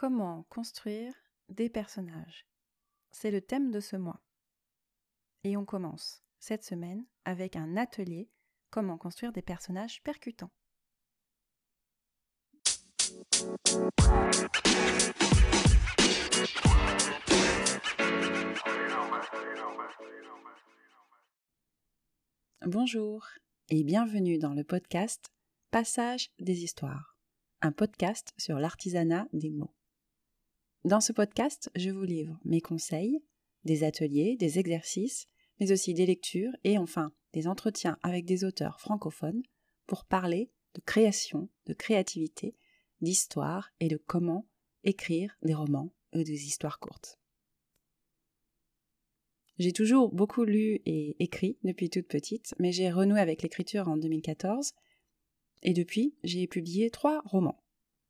Comment construire des personnages C'est le thème de ce mois. Et on commence cette semaine avec un atelier Comment construire des personnages percutants. Bonjour et bienvenue dans le podcast Passage des histoires, un podcast sur l'artisanat des mots. Dans ce podcast, je vous livre mes conseils, des ateliers, des exercices, mais aussi des lectures et enfin des entretiens avec des auteurs francophones pour parler de création, de créativité, d'histoire et de comment écrire des romans ou des histoires courtes. J'ai toujours beaucoup lu et écrit depuis toute petite, mais j'ai renoué avec l'écriture en 2014 et depuis j'ai publié trois romans,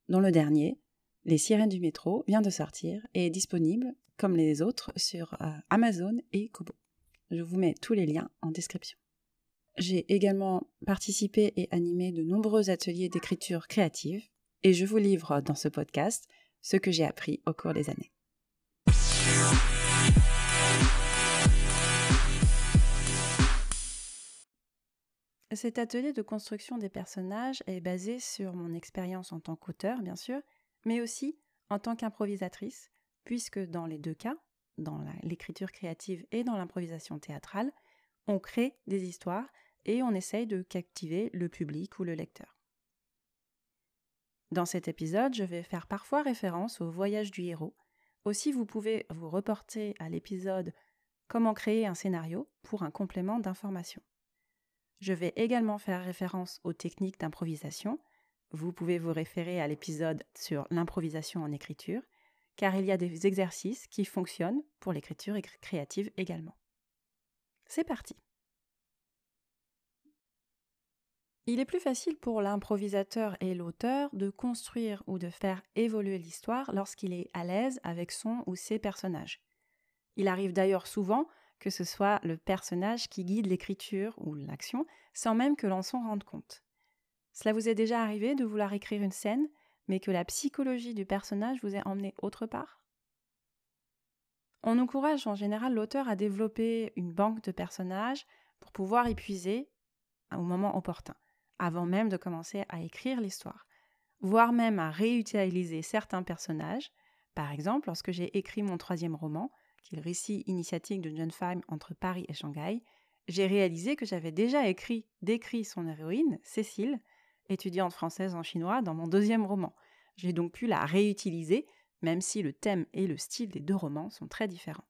dont le dernier, les sirènes du métro vient de sortir et est disponible, comme les autres, sur euh, Amazon et Kobo. Je vous mets tous les liens en description. J'ai également participé et animé de nombreux ateliers d'écriture créative et je vous livre dans ce podcast ce que j'ai appris au cours des années. Cet atelier de construction des personnages est basé sur mon expérience en tant qu'auteur, bien sûr, mais aussi en tant qu'improvisatrice, puisque dans les deux cas, dans l'écriture créative et dans l'improvisation théâtrale, on crée des histoires et on essaye de captiver le public ou le lecteur. Dans cet épisode, je vais faire parfois référence au voyage du héros. Aussi, vous pouvez vous reporter à l'épisode Comment créer un scénario pour un complément d'information. Je vais également faire référence aux techniques d'improvisation vous pouvez vous référer à l'épisode sur l'improvisation en écriture, car il y a des exercices qui fonctionnent pour l'écriture créative également. C'est parti. Il est plus facile pour l'improvisateur et l'auteur de construire ou de faire évoluer l'histoire lorsqu'il est à l'aise avec son ou ses personnages. Il arrive d'ailleurs souvent que ce soit le personnage qui guide l'écriture ou l'action sans même que l'on s'en rende compte. Cela vous est déjà arrivé de vouloir écrire une scène, mais que la psychologie du personnage vous ait emmené autre part? On encourage en général l'auteur à développer une banque de personnages pour pouvoir épuiser au moment opportun, avant même de commencer à écrire l'histoire, voire même à réutiliser certains personnages. Par exemple, lorsque j'ai écrit mon troisième roman, qui est le récit initiatique d'une jeune femme entre Paris et Shanghai, j'ai réalisé que j'avais déjà écrit, décrit son héroïne, Cécile, étudiante française en chinois, dans mon deuxième roman. J'ai donc pu la réutiliser, même si le thème et le style des deux romans sont très différents.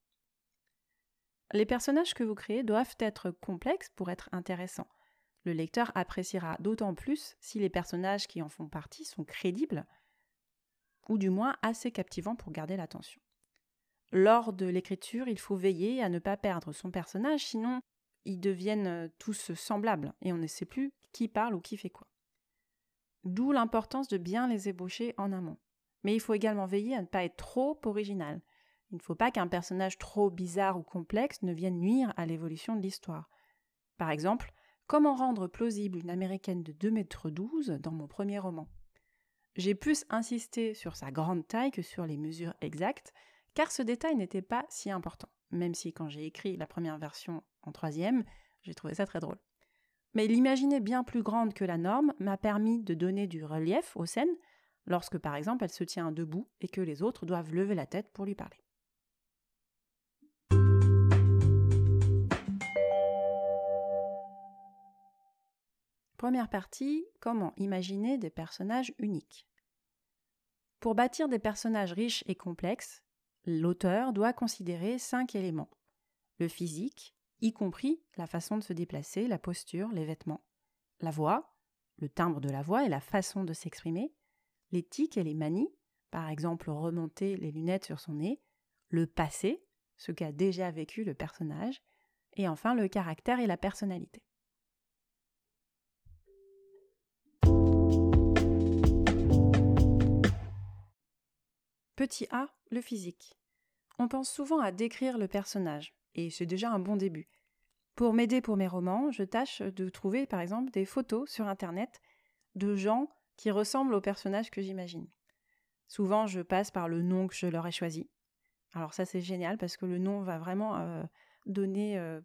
Les personnages que vous créez doivent être complexes pour être intéressants. Le lecteur appréciera d'autant plus si les personnages qui en font partie sont crédibles, ou du moins assez captivants pour garder l'attention. Lors de l'écriture, il faut veiller à ne pas perdre son personnage, sinon ils deviennent tous semblables et on ne sait plus qui parle ou qui fait quoi. D'où l'importance de bien les ébaucher en amont. Mais il faut également veiller à ne pas être trop original. Il ne faut pas qu'un personnage trop bizarre ou complexe ne vienne nuire à l'évolution de l'histoire. Par exemple, comment rendre plausible une américaine de 2 mètres 12 dans mon premier roman? J'ai plus insisté sur sa grande taille que sur les mesures exactes, car ce détail n'était pas si important, même si quand j'ai écrit la première version en troisième, j'ai trouvé ça très drôle. Mais l'imaginer bien plus grande que la norme m'a permis de donner du relief aux scènes, lorsque par exemple elle se tient debout et que les autres doivent lever la tête pour lui parler. Première partie, comment imaginer des personnages uniques? Pour bâtir des personnages riches et complexes, l'auteur doit considérer cinq éléments. Le physique, y compris la façon de se déplacer, la posture, les vêtements, la voix, le timbre de la voix et la façon de s'exprimer, les tics et les manies, par exemple remonter les lunettes sur son nez, le passé, ce qu'a déjà vécu le personnage, et enfin le caractère et la personnalité. Petit a, le physique. On pense souvent à décrire le personnage, et c'est déjà un bon début. Pour m'aider pour mes romans, je tâche de trouver par exemple des photos sur Internet de gens qui ressemblent aux personnages que j'imagine. Souvent, je passe par le nom que je leur ai choisi. Alors ça, c'est génial parce que le nom va vraiment euh, donner euh,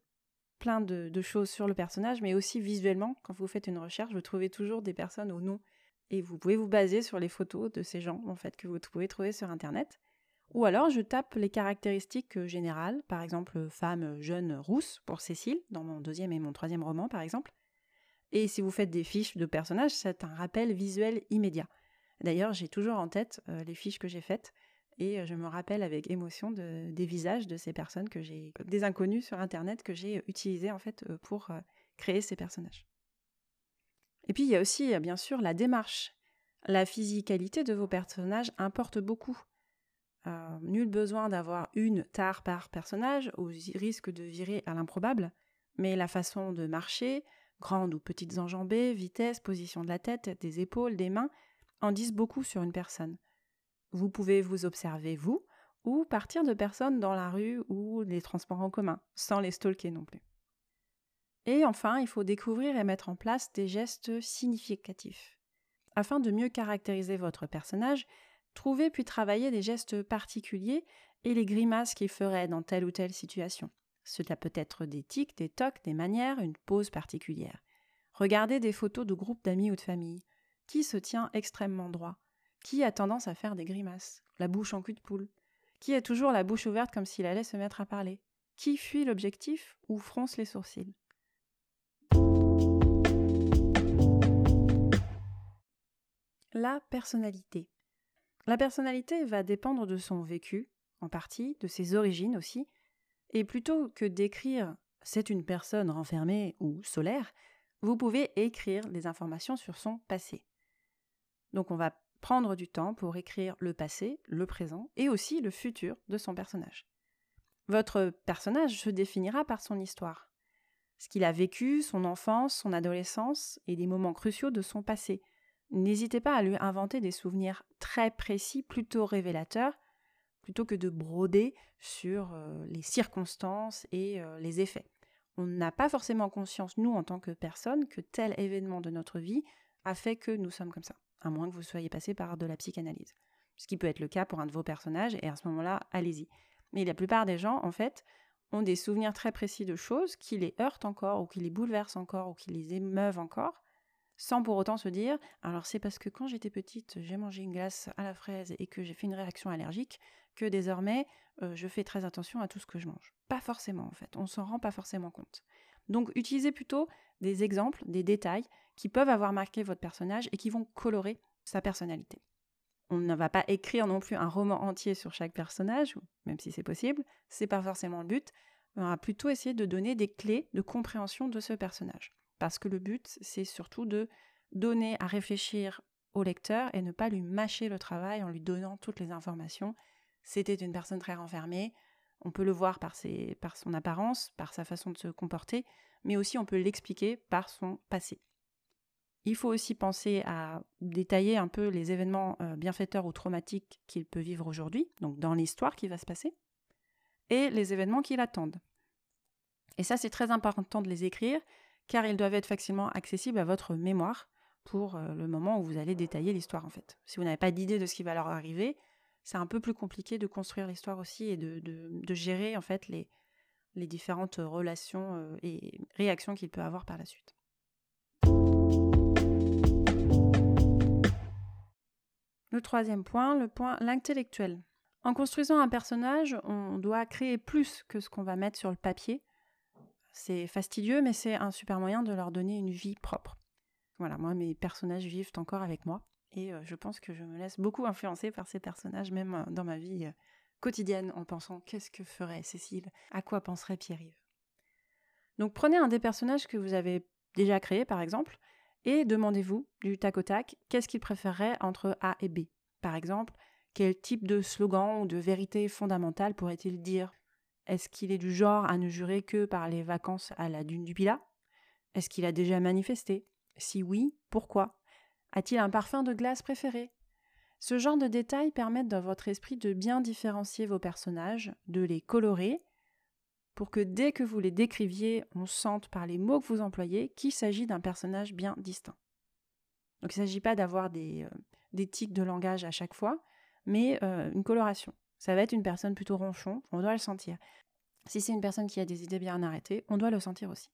plein de, choses sur le personnage, mais aussi visuellement, quand vous faites une recherche, vous trouvez toujours des personnes au nom. Et vous pouvez vous baser sur les photos de ces gens, en fait, que vous pouvez trouver sur Internet. Ou alors, je tape les caractéristiques euh, générales, par exemple, femme jeune rousse pour Cécile, dans mon deuxième et mon troisième roman, par exemple. Et si vous faites des fiches de personnages, c'est un rappel visuel immédiat. D'ailleurs, j'ai toujours en tête les fiches que j'ai faites et je me rappelle avec émotion des visages de ces personnes que j'ai, des inconnus sur Internet que j'ai utilisés en fait pour créer ces personnages. Et puis il y a aussi bien sûr la démarche. La physicalité de vos personnages importe beaucoup. Nul besoin d'avoir une tare par personnage au risque de virer à l'improbable, mais la façon de marcher, grandes ou petites enjambées, vitesse, position de la tête, des épaules, des mains, en disent beaucoup sur une personne. Vous pouvez vous observer vous, ou partir de personnes dans la rue ou les transports en commun, sans les stalker non plus. Et enfin, il faut découvrir et mettre en place des gestes significatifs. Afin de mieux caractériser votre personnage, trouvez puis travaillez des gestes particuliers et les grimaces qu'il ferait dans telle ou telle situation. Cela peut être des tics, des tocs, des manières, une pose particulière. Regardez des photos de groupes d'amis ou de famille. Qui se tient extrêmement droit? Qui a tendance à faire des grimaces, la bouche en cul de poule Qui a toujours la bouche ouverte comme s'il allait se mettre à parler? Qui fuit l'objectif ou fronce les sourcils? La personnalité. La personnalité va dépendre de son vécu, en partie, de ses origines aussi, et plutôt que d'écrire c'est une personne renfermée ou solaire, vous pouvez écrire des informations sur son passé. Donc on va prendre du temps pour écrire le passé, le présent et aussi le futur de son personnage. Votre personnage se définira par son histoire, ce qu'il a vécu, son enfance, son adolescence et des moments cruciaux de son passé. N'hésitez pas à lui inventer des souvenirs très précis, plutôt révélateurs, plutôt que de broder sur euh, les circonstances et euh, les effets. On n'a pas forcément conscience, nous, en tant que personne, que tel événement de notre vie a fait que nous sommes comme ça à moins que vous soyez passé par de la psychanalyse. Ce qui peut être le cas pour un de vos personnages, et à ce moment-là, allez-y. Mais la plupart des gens, en fait, ont des souvenirs très précis de choses qui les heurtent encore, ou qui les bouleversent encore, ou qui les émeuvent encore, sans pour autant se dire alors c'est parce que quand j'étais petite, j'ai mangé une glace à la fraise et que j'ai fait une réaction allergique que désormais euh, je fais très attention à tout ce que je mange. Pas forcément en fait, on s'en rend pas forcément compte. Donc utilisez plutôt des exemples, des détails qui peuvent avoir marqué votre personnage et qui vont colorer sa personnalité. On ne va pas écrire non plus un roman entier sur chaque personnage, même si c'est possible, c'est pas forcément le but. On va plutôt essayer de donner des clés de compréhension de ce personnage. Parce que le but, c'est surtout de donner à réfléchir au lecteur et ne pas lui mâcher le travail en lui donnant toutes les informations. C'était une personne très renfermée, on peut le voir par, son apparence, par sa façon de se comporter, mais aussi on peut l'expliquer par son passé. Il faut aussi penser à détailler un peu les événements euh, bienfaiteurs ou traumatiques qu'il peut vivre aujourd'hui, donc dans l'histoire qui va se passer, et les événements qui l'attendent. Et ça, c'est très important de les écrire, car ils doivent être facilement accessibles à votre mémoire pour euh, le moment où vous allez détailler l'histoire en fait. Si vous n'avez pas d'idée de ce qui va leur arriver, c'est un peu plus compliqué de construire l'histoire aussi et de, gérer en fait les, les différentes relations euh, et réactions qu'il peut avoir par la suite. Le troisième point, le point l'intellectuel. En construisant un personnage, on doit créer plus que ce qu'on va mettre sur le papier. C'est fastidieux, mais c'est un super moyen de leur donner une vie propre. Voilà, moi, mes personnages vivent encore avec moi. Et euh, je pense que je me laisse beaucoup influencer par ces personnages, même euh, dans ma vie euh, quotidienne, en pensant qu'est-ce que ferait Cécile? À quoi penserait Pierre-Yves? Donc prenez un des personnages que vous avez déjà créé, par exemple, et demandez-vous du tac au tac qu'est-ce qu'il préférerait entre A et B? Par exemple, quel type de slogan ou de vérité fondamentale pourrait-il dire? Est-ce qu'il est du genre à ne jurer que par les vacances à la dune du Pilat? Est-ce qu'il a déjà manifesté? Si oui, pourquoi? A-t-il un parfum de glace préféré? Ce genre de détails permettent dans votre esprit de bien différencier vos personnages, de les colorer pour que dès que vous les décriviez, on sente par les mots que vous employez qu'il s'agit d'un personnage bien distinct. Donc il ne s'agit pas d'avoir des, euh, des tics de langage à chaque fois, mais euh, une coloration. Ça va être une personne plutôt ronchon, on doit le sentir. Si c'est une personne qui a des idées bien arrêtées, on doit le sentir aussi.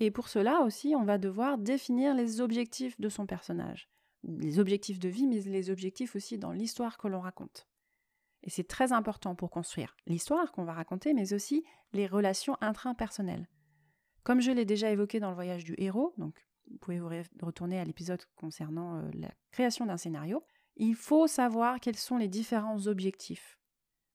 Et pour cela aussi, on va devoir définir les objectifs de son personnage. Les objectifs de vie, mais les objectifs aussi dans l'histoire que l'on raconte. Et c'est très important pour construire l'histoire qu'on va raconter, mais aussi les relations intrapersonnelles. Comme je l'ai déjà évoqué dans le voyage du héros, donc vous pouvez vous retourner à l'épisode concernant euh, la création d'un scénario, il faut savoir quels sont les différents objectifs.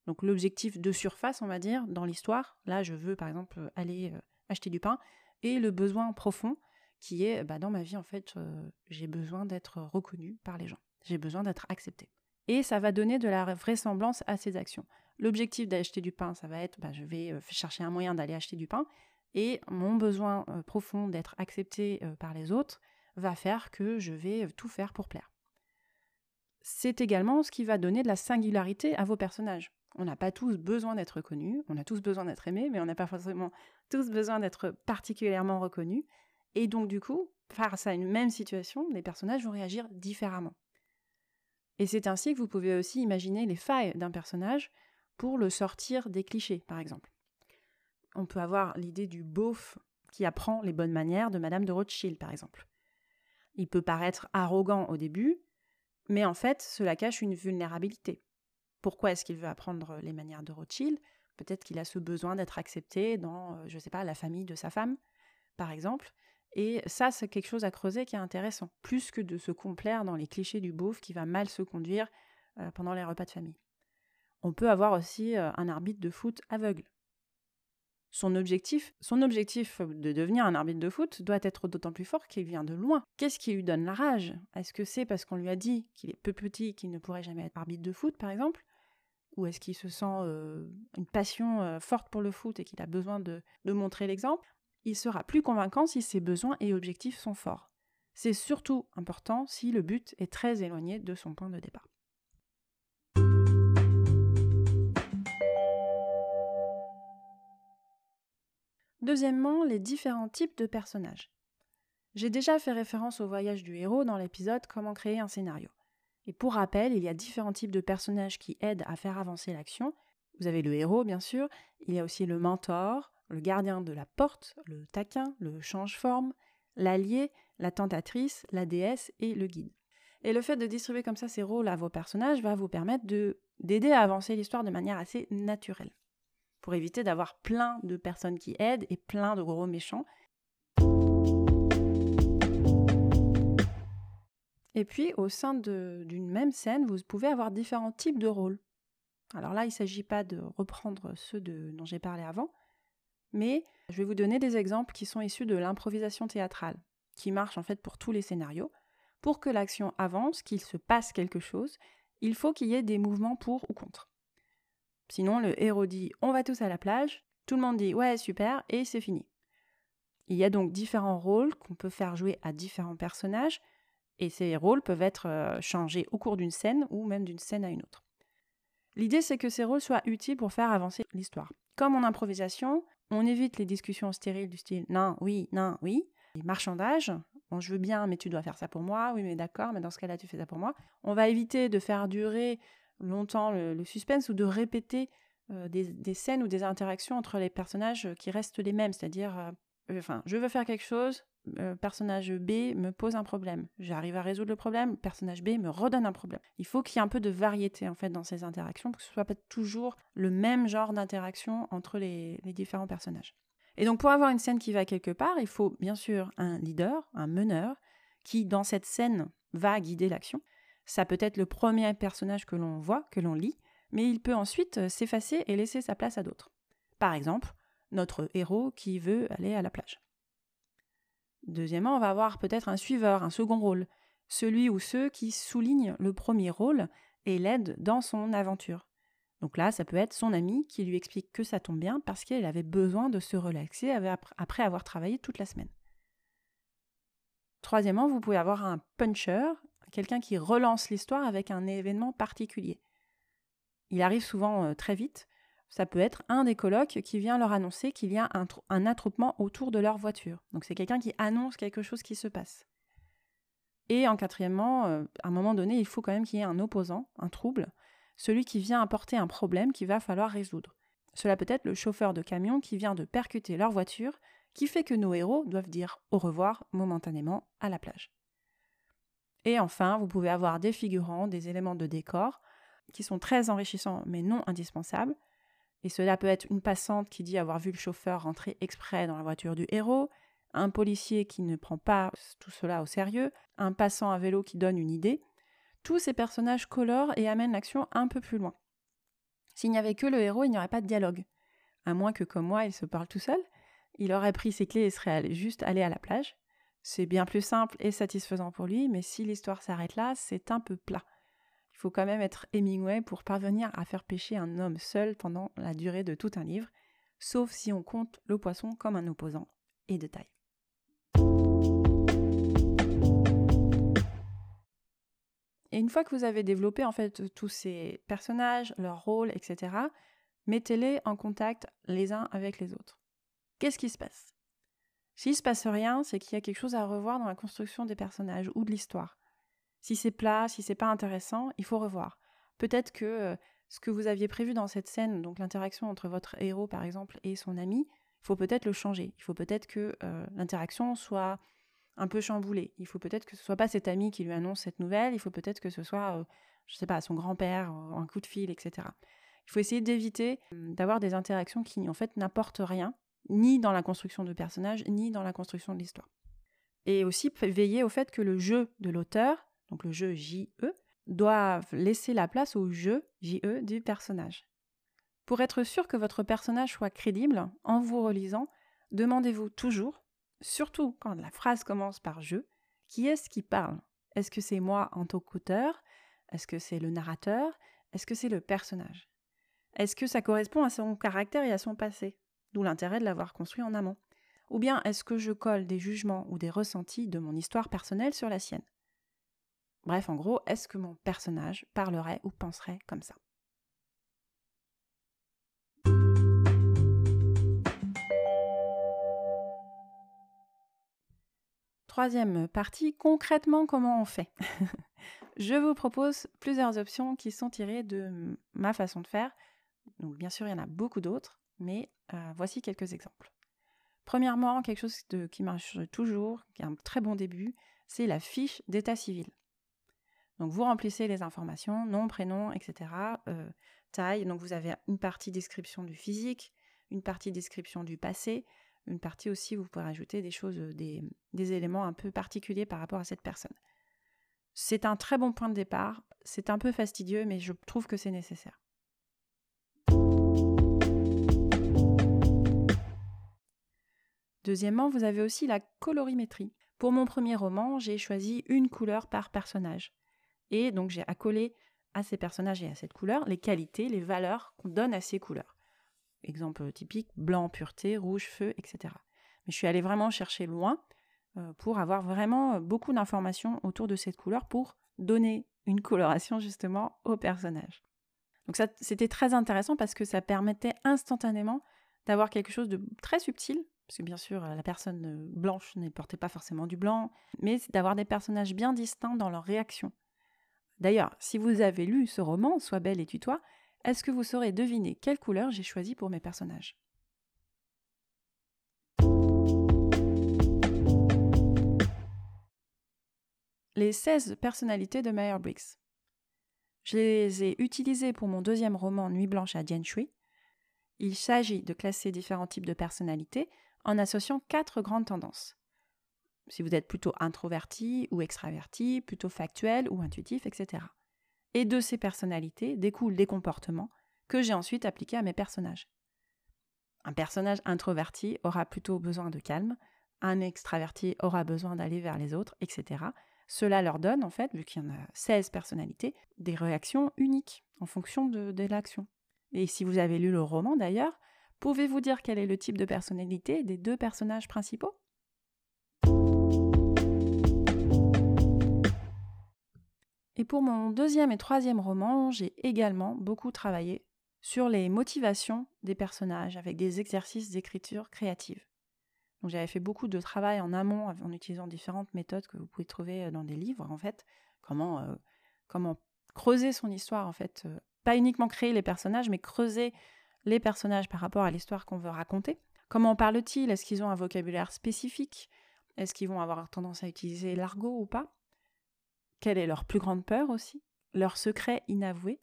Donc l'objectif de surface, on va dire, dans l'histoire, là je veux par exemple aller euh, acheter du pain, et le besoin profond qui est bah, dans ma vie en fait euh, j'ai besoin d'être reconnu par les gens, j'ai besoin d'être accepté. Et ça va donner de la vraisemblance à ces actions. L'objectif d'acheter du pain, ça va être bah, je vais chercher un moyen d'aller acheter du pain, et mon besoin euh, profond d'être accepté euh, par les autres va faire que je vais euh, tout faire pour plaire. C'est également ce qui va donner de la singularité à vos personnages. On n'a pas tous besoin d'être reconnus, on a tous besoin d'être aimés, mais on n'a pas forcément tous besoin d'être particulièrement reconnus. Et donc du coup, face à une même situation, les personnages vont réagir différemment. Et c'est ainsi que vous pouvez aussi imaginer les failles d'un personnage pour le sortir des clichés, par exemple on peut avoir l'idée du beauf qui apprend les bonnes manières de Madame de Rothschild, par exemple. Il peut paraître arrogant au début, mais en fait, cela cache une vulnérabilité. Pourquoi est-ce qu'il veut apprendre les manières de Rothschild? Peut-être qu'il a ce besoin d'être accepté dans, euh, je ne sais pas, la famille de sa femme, par exemple. Et ça, c'est quelque chose à creuser qui est intéressant, plus que de se complaire dans les clichés du beauf qui va mal se conduire euh, pendant les repas de famille. On peut avoir aussi euh, un arbitre de foot aveugle son objectif, de devenir un arbitre de foot doit être d'autant plus fort qu'il vient de loin. Qu'est-ce qui lui donne la rage? Est-ce que c'est parce qu'on lui a dit qu'il est peu petit, qu'il ne pourrait jamais être arbitre de foot, par exemple? Ou est-ce qu'il se sent une passion forte pour le foot et qu'il a besoin de, de montrer l'exemple? Il sera plus convaincant si ses besoins et objectifs sont forts. C'est surtout important si le but est très éloigné de son point de départ. Deuxièmement, les différents types de personnages. J'ai déjà fait référence au voyage du héros dans l'épisode Comment créer un scénario. Et pour rappel, il y a différents types de personnages qui aident à faire avancer l'action. Vous avez le héros, bien sûr, il y a aussi le mentor, le gardien de la porte, le taquin, le change-forme, l'allié, la tentatrice, la déesse et le guide. Et le fait de distribuer comme ça ces rôles à vos personnages va vous permettre d'aider à avancer l'histoire de manière assez naturelle pour éviter d'avoir plein de personnes qui aident et plein de gros méchants. Et puis, au sein d'une même scène, vous pouvez avoir différents types de rôles. Alors là, il ne s'agit pas de reprendre ceux dont j'ai parlé avant, mais je vais vous donner des exemples qui sont issus de l'improvisation théâtrale, qui marche en fait pour tous les scénarios. Pour que l'action avance, qu'il se passe quelque chose, il faut qu'il y ait des mouvements pour ou contre. Sinon, le héros dit on va tous à la plage, tout le monde dit ouais super et c'est fini. Il y a donc différents rôles qu'on peut faire jouer à différents personnages et ces rôles peuvent être euh, changés au cours d'une scène ou même d'une scène à une autre. L'idée c'est que ces rôles soient utiles pour faire avancer l'histoire. Comme en improvisation, on évite les discussions stériles du style non, oui, non, oui. Les marchandages, je veux bien, mais tu dois faire ça pour moi, oui, mais d'accord, mais dans ce cas-là, tu fais ça pour moi. On va éviter de faire durer longtemps le, suspense ou de répéter euh, des, scènes ou des interactions entre les personnages qui restent les mêmes. C'est-à-dire, euh, enfin, je veux faire quelque chose, euh, personnage B me pose un problème. J'arrive à résoudre le problème, personnage B me redonne un problème. Il faut qu'il y ait un peu de variété en fait dans ces interactions pour que ce soit pas toujours le même genre d'interaction entre les, les différents personnages. Et donc pour avoir une scène qui va quelque part, il faut bien sûr un leader, un meneur, qui dans cette scène va guider l'action. Ça peut être le premier personnage que l'on voit, que l'on lit, mais il peut ensuite euh, s'effacer et laisser sa place à d'autres. Par exemple, notre héros qui veut aller à la plage. Deuxièmement, on va avoir peut-être un suiveur, un second rôle, celui ou ceux qui soulignent le premier rôle et l'aident dans son aventure. Donc là, ça peut être son ami qui lui explique que ça tombe bien parce qu'elle avait besoin de se relaxer après avoir travaillé toute la semaine. Troisièmement, vous pouvez avoir un puncher quelqu'un qui relance l'histoire avec un événement particulier. Il arrive souvent euh, très vite. Ça peut être un des colocs qui vient leur annoncer qu'il y a un, attroupement autour de leur voiture. Donc c'est quelqu'un qui annonce quelque chose qui se passe. Et en quatrièmement, euh, à un moment donné, il faut quand même qu'il y ait un opposant, un trouble, celui qui vient apporter un problème qu'il va falloir résoudre. Cela peut être le chauffeur de camion qui vient de percuter leur voiture, qui fait que nos héros doivent dire au revoir momentanément à la plage. Et enfin, vous pouvez avoir des figurants, des éléments de décor, qui sont très enrichissants mais non indispensables. Et cela peut être une passante qui dit avoir vu le chauffeur rentrer exprès dans la voiture du héros, un policier qui ne prend pas tout cela au sérieux, un passant à vélo qui donne une idée. Tous ces personnages colorent et amènent l'action un peu plus loin. S'il n'y avait que le héros, il n'y aurait pas de dialogue. À moins que, comme moi, il se parle tout seul, il aurait pris ses clés et serait juste allé à la plage. C'est bien plus simple et satisfaisant pour lui, mais si l'histoire s'arrête là, c'est un peu plat. Il faut quand même être Hemingway pour parvenir à faire pêcher un homme seul pendant la durée de tout un livre, sauf si on compte le poisson comme un opposant et de taille. Et une fois que vous avez développé en fait tous ces personnages, leurs rôles, etc., mettez-les en contact les uns avec les autres. Qu'est-ce qui se passe? S'il se passe rien, c'est qu'il y a quelque chose à revoir dans la construction des personnages ou de l'histoire. Si c'est plat, si c'est pas intéressant, il faut revoir. Peut-être que euh, ce que vous aviez prévu dans cette scène, donc l'interaction entre votre héros par exemple et son ami, il faut peut-être le changer. Il faut peut-être que euh, l'interaction soit un peu chamboulée. Il faut peut-être que ce soit pas cet ami qui lui annonce cette nouvelle. Il faut peut-être que ce soit, euh, je sais pas, son grand-père, un coup de fil, etc. Il faut essayer d'éviter d'avoir des interactions qui en fait n'apportent rien, ni dans la construction de personnages, ni dans la construction de l'histoire. Et aussi veiller au fait que le jeu de l'auteur donc le jeu JE, doivent laisser la place au jeu JE du personnage. Pour être sûr que votre personnage soit crédible, en vous relisant, demandez-vous toujours, surtout quand la phrase commence par je, qui est-ce qui parle? Est-ce que c'est moi en tant qu'auteur? Est-ce que c'est le narrateur? Est-ce que c'est le personnage? Est-ce que ça correspond à son caractère et à son passé? D'où l'intérêt de l'avoir construit en amont. Ou bien est-ce que je colle des jugements ou des ressentis de mon histoire personnelle sur la sienne? Bref, en gros, est-ce que mon personnage parlerait ou penserait comme ça? Troisième partie, concrètement, comment on fait? Je vous propose plusieurs options qui sont tirées de ma façon de faire. Donc bien sûr, il y en a beaucoup d'autres, mais euh, voici quelques exemples. Premièrement, quelque chose qui marche toujours, qui est un très bon début, c'est la fiche d'état civil. Donc vous remplissez les informations, nom, prénom, etc. Euh, taille. Donc vous avez une partie description du physique, une partie description du passé, une partie aussi vous pouvez rajouter des choses, euh, des, des éléments un peu particuliers par rapport à cette personne. C'est un très bon point de départ. C'est un peu fastidieux, mais je trouve que c'est nécessaire. Deuxièmement, vous avez aussi la colorimétrie. Pour mon premier roman, j'ai choisi une couleur par personnage. Et donc j'ai accolé à ces personnages et à cette couleur les qualités, les valeurs qu'on donne à ces couleurs. Exemple typique, blanc, pureté, rouge, feu, etc. Mais je suis allée vraiment chercher loin euh, pour avoir vraiment beaucoup d'informations autour de cette couleur pour donner une coloration justement au personnage. Donc ça, c'était très intéressant parce que ça permettait instantanément d'avoir quelque chose de très subtil, parce que bien sûr la personne blanche ne portait pas forcément du blanc, mais d'avoir des personnages bien distincts dans leurs réactions. D'ailleurs, si vous avez lu ce roman, Sois belle et tutoie, est-ce que vous saurez deviner quelle couleur j'ai choisi pour mes personnages? Les 16 personnalités de Meyer Briggs. Je les ai utilisées pour mon deuxième roman Nuit blanche à Shui. Il s'agit de classer différents types de personnalités en associant quatre grandes tendances si vous êtes plutôt introverti ou extraverti, plutôt factuel ou intuitif, etc. Et de ces personnalités découlent des comportements que j'ai ensuite appliqués à mes personnages. Un personnage introverti aura plutôt besoin de calme, un extraverti aura besoin d'aller vers les autres, etc. Cela leur donne, en fait, vu qu'il y en a 16 personnalités, des réactions uniques en fonction de, de l'action. Et si vous avez lu le roman d'ailleurs, pouvez-vous dire quel est le type de personnalité des deux personnages principaux? Et pour mon deuxième et troisième roman, j'ai également beaucoup travaillé sur les motivations des personnages avec des exercices d'écriture créative. Donc j'avais fait beaucoup de travail en amont en utilisant différentes méthodes que vous pouvez trouver dans des livres en fait. Comment, comment creuser son histoire en fait. Pas uniquement créer les personnages, mais creuser les personnages par rapport à l'histoire qu'on veut raconter. Comment parlent-ils? Est-ce qu'ils ont un vocabulaire spécifique? Est-ce qu'ils vont avoir tendance à utiliser l'argot ou pas? Quelle est leur plus grande peur aussi? Leur secret inavoué?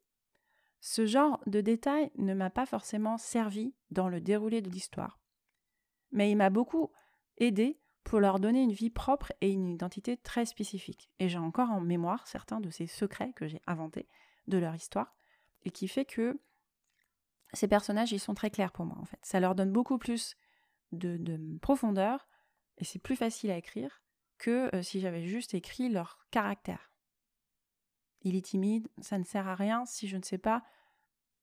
Ce genre de détails ne m'a pas forcément servi dans le déroulé de l'histoire. Mais il m'a beaucoup aidé pour leur donner une vie propre et une identité très spécifique. Et j'ai encore en mémoire certains de ces secrets que j'ai inventés de leur histoire, et qui fait que ces personnages, ils sont très clairs pour moi, en fait. Ça leur donne beaucoup plus de, profondeur, et c'est plus facile à écrire que euh, si j'avais juste écrit leur caractère. Il est timide, ça ne sert à rien si je ne sais pas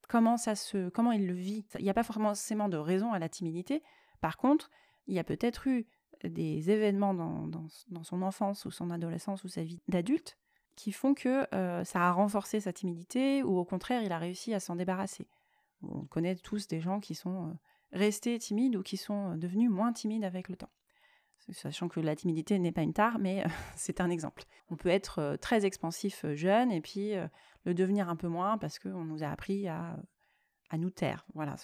comment ça se, comment il le vit. Il n'y a pas forcément de raison à la timidité. Par contre, il y a peut-être eu des événements dans, son enfance ou son adolescence ou sa vie d'adulte qui font que euh, ça a renforcé sa timidité ou au contraire il a réussi à s'en débarrasser. On connaît tous des gens qui sont euh, restés timides ou qui sont euh, devenus moins timides avec le temps. Sachant que la timidité n'est pas une tare, mais c'est un exemple. On peut être très expansif jeune et puis le devenir un peu moins parce qu'on nous a appris à, à nous taire. Voilà.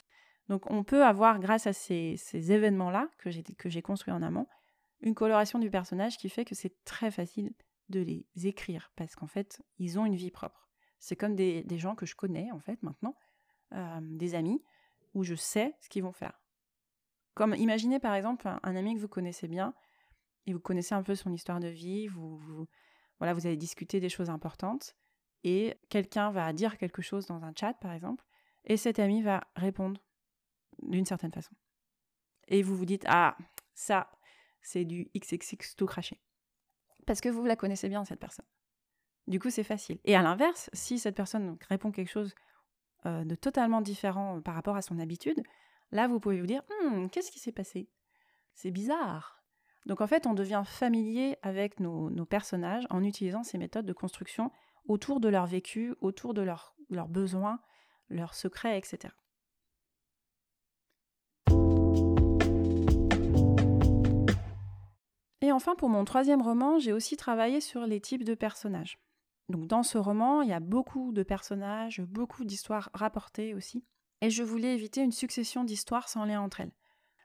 Donc on peut avoir, grâce à ces, événements-là que j'ai construits en amont, une coloration du personnage qui fait que c'est très facile de les écrire parce qu'en fait, ils ont une vie propre. C'est comme des, gens que je connais en fait maintenant, euh, des amis, où je sais ce qu'ils vont faire. Comme imaginez par exemple un, ami que vous connaissez bien et vous connaissez un peu son histoire de vie, vous, vous voilà, vous avez discuté des choses importantes et quelqu'un va dire quelque chose dans un chat par exemple et cet ami va répondre d'une certaine façon. Et vous vous dites, ah, ça, c'est du XXX tout craché. Parce que vous la connaissez bien, cette personne. Du coup, c'est facile. Et à l'inverse, si cette personne répond quelque chose euh, de totalement différent par rapport à son habitude, là, vous pouvez vous dire, hmm, qu'est-ce qui s'est passé? C'est bizarre. Donc en fait, on devient familier avec nos, personnages en utilisant ces méthodes de construction autour de leur vécu, autour de leurs besoins, leurs secrets, etc. Et enfin, pour mon troisième roman, j'ai aussi travaillé sur les types de personnages. Donc dans ce roman, il y a beaucoup de personnages, beaucoup d'histoires rapportées aussi, et je voulais éviter une succession d'histoires sans lien entre elles.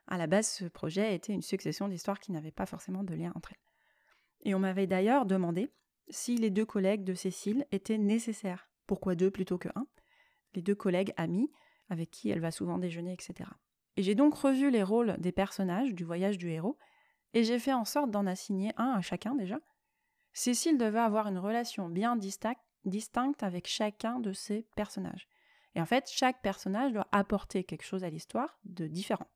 À la base, ce projet était une succession d'histoires qui n'avaient pas forcément de lien entre elles. Et on m'avait d'ailleurs demandé si les deux collègues de Cécile étaient nécessaires. Pourquoi deux plutôt que un? Les deux collègues amis avec qui elle va souvent déjeuner, etc. Et j'ai donc revu les rôles des personnages du voyage du héros et j'ai fait en sorte d'en assigner un à chacun déjà. Cécile devait avoir une relation bien distincte avec chacun de ses personnages. Et en fait, chaque personnage doit apporter quelque chose à l'histoire de différent.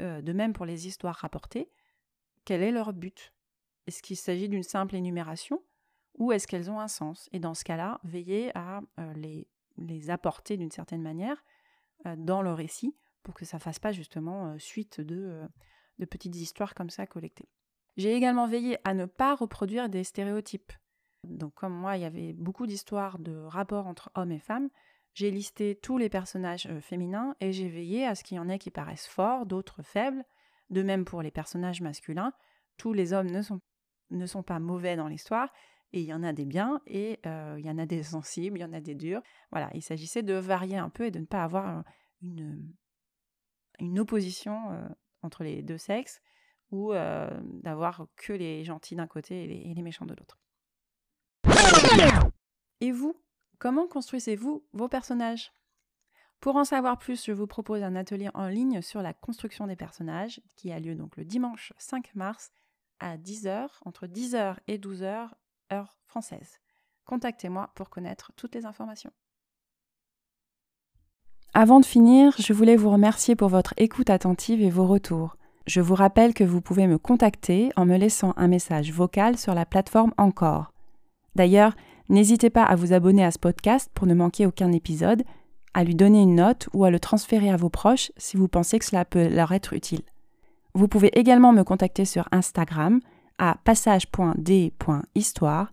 Euh, de même pour les histoires rapportées, quel est leur but? Est-ce qu'il s'agit d'une simple énumération ou est-ce qu'elles ont un sens? Et dans ce cas-là, veillez à euh, les, apporter d'une certaine manière euh, dans le récit pour que ça ne fasse pas justement suite de de petites histoires comme ça collectées. J'ai également veillé à ne pas reproduire des stéréotypes. Donc comme moi, il y avait beaucoup d'histoires de rapports entre hommes et femmes, j'ai listé tous les personnages euh, féminins et j'ai veillé à ce qu'il y en ait qui paraissent forts, d'autres faibles. De même pour les personnages masculins, tous les hommes ne sont, ne sont pas mauvais dans l'histoire, et il y en a des biens, et euh, il y en a des sensibles, il y en a des durs. Voilà, il s'agissait de varier un peu et de ne pas avoir une, une opposition euh, entre les deux sexes ou euh, d'avoir que les gentils d'un côté et les, méchants de l'autre. Et vous, comment construisez-vous vos personnages? Pour en savoir plus, je vous propose un atelier en ligne sur la construction des personnages qui a lieu donc le dimanche 5 mars à 10h, entre 10h et 12h, heure française. Contactez-moi pour connaître toutes les informations. Avant de finir, je voulais vous remercier pour votre écoute attentive et vos retours. Je vous rappelle que vous pouvez me contacter en me laissant un message vocal sur la plateforme Encore. D'ailleurs, n'hésitez pas à vous abonner à ce podcast pour ne manquer aucun épisode, à lui donner une note ou à le transférer à vos proches si vous pensez que cela peut leur être utile. Vous pouvez également me contacter sur Instagram à passage.d.histoire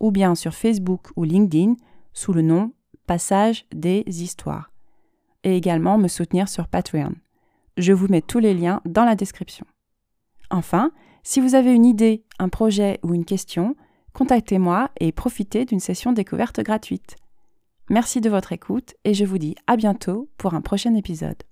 ou bien sur Facebook ou LinkedIn sous le nom Passage des Histoires et également me soutenir sur Patreon. Je vous mets tous les liens dans la description. Enfin, si vous avez une idée, un projet ou une question, contactez-moi et profitez d'une session découverte gratuite. Merci de votre écoute et je vous dis à bientôt pour un prochain épisode.